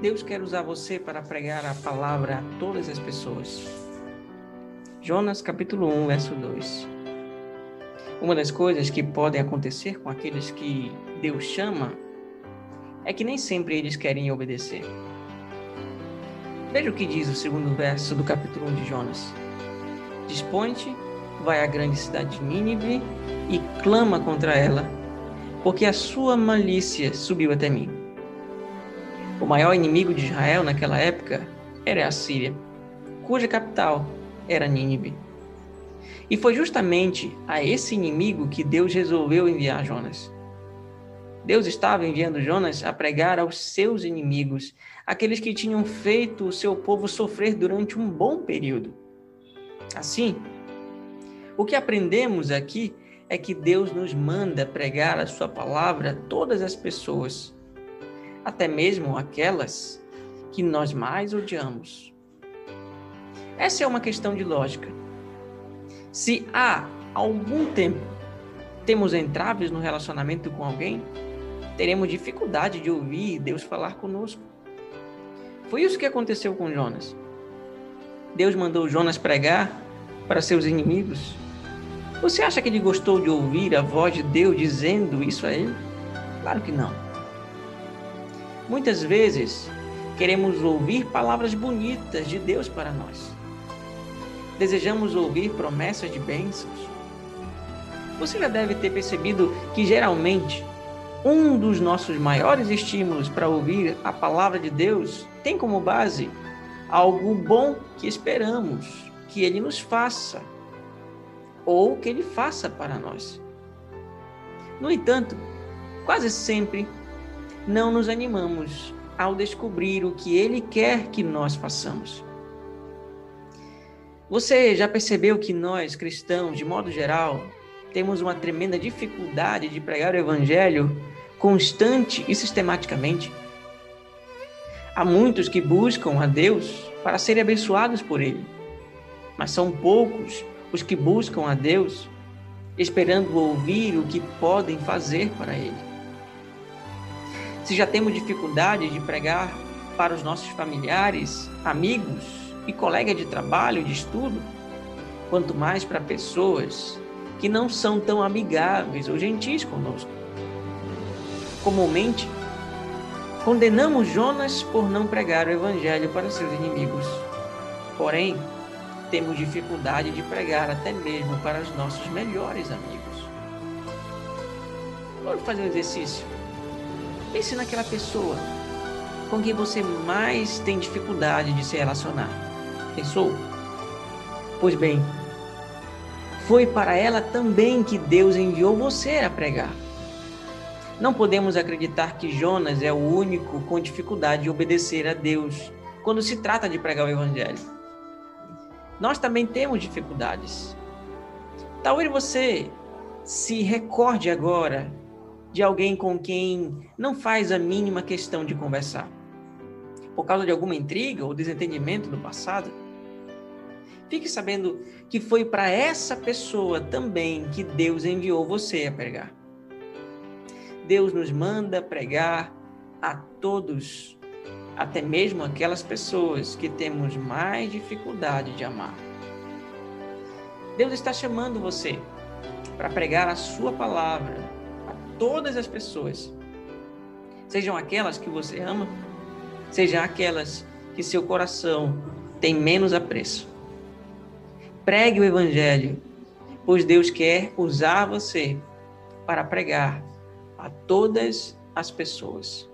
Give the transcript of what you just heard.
Deus quer usar você para pregar a palavra a todas as pessoas. Jonas capítulo 1, verso 2. Uma das coisas que podem acontecer com aqueles que Deus chama é que nem sempre eles querem obedecer. Veja o que diz o segundo verso do capítulo 1 de Jonas. Dispõe-te, vai à grande cidade de Nínive e clama contra ela, porque a sua malícia subiu até mim. O maior inimigo de Israel naquela época era a Síria, cuja capital era Nínive. E foi justamente a esse inimigo que Deus resolveu enviar Jonas. Deus estava enviando Jonas a pregar aos seus inimigos, aqueles que tinham feito o seu povo sofrer durante um bom período. Assim, o que aprendemos aqui é que Deus nos manda pregar a sua palavra a todas as pessoas, até mesmo aquelas que nós mais odiamos. Essa é uma questão de lógica. Se há algum tempo temos entraves no relacionamento com alguém, teremos dificuldade de ouvir Deus falar conosco. Foi isso que aconteceu com Jonas. Deus mandou Jonas pregar para seus inimigos. Você acha que ele gostou de ouvir a voz de Deus dizendo isso a ele? Claro que não. Muitas vezes queremos ouvir palavras bonitas de Deus para nós. Desejamos ouvir promessas de bênçãos. Você já deve ter percebido que geralmente um dos nossos maiores estímulos para ouvir a palavra de Deus tem como base algo bom que esperamos que Ele nos faça ou que Ele faça para nós. No entanto, quase sempre não nos animamos ao descobrir o que Ele quer que nós façamos. Você já percebeu que nós, cristãos, de modo geral, temos uma tremenda dificuldade de pregar o Evangelho constante e sistematicamente. Há muitos que buscam a Deus para serem abençoados por Ele, mas são poucos os que buscam a Deus esperando ouvir o que podem fazer para Ele. Se já temos dificuldade de pregar para os nossos familiares, amigos e colegas de trabalho, de estudo, quanto mais para pessoas que não são tão amigáveis ou gentis conosco. Comumente, condenamos Jonas por não pregar o evangelho para seus inimigos. Porém, temos dificuldade de pregar até mesmo para os nossos melhores amigos. Vamos fazer um exercício. Pense naquela pessoa com quem você mais tem dificuldade de se relacionar. Pensou? Pois bem, foi para ela também que Deus enviou você a pregar. Não podemos acreditar que Jonas é o único com dificuldade de obedecer a Deus quando se trata de pregar o Evangelho. Nós também temos dificuldades. Talvez você se recorde agora de alguém com quem não faz a mínima questão de conversar, por causa de alguma intriga ou desentendimento do passado. Fique sabendo que foi para essa pessoa também que Deus enviou você a pregar. Deus nos manda pregar a todos, até mesmo aquelas pessoas que temos mais dificuldade de amar. Deus está chamando você para pregar a sua palavra todas as pessoas, sejam aquelas que você ama, sejam aquelas que seu coração tem menos apreço. Pregue o Evangelho, pois Deus quer usar você para pregar a todas as pessoas.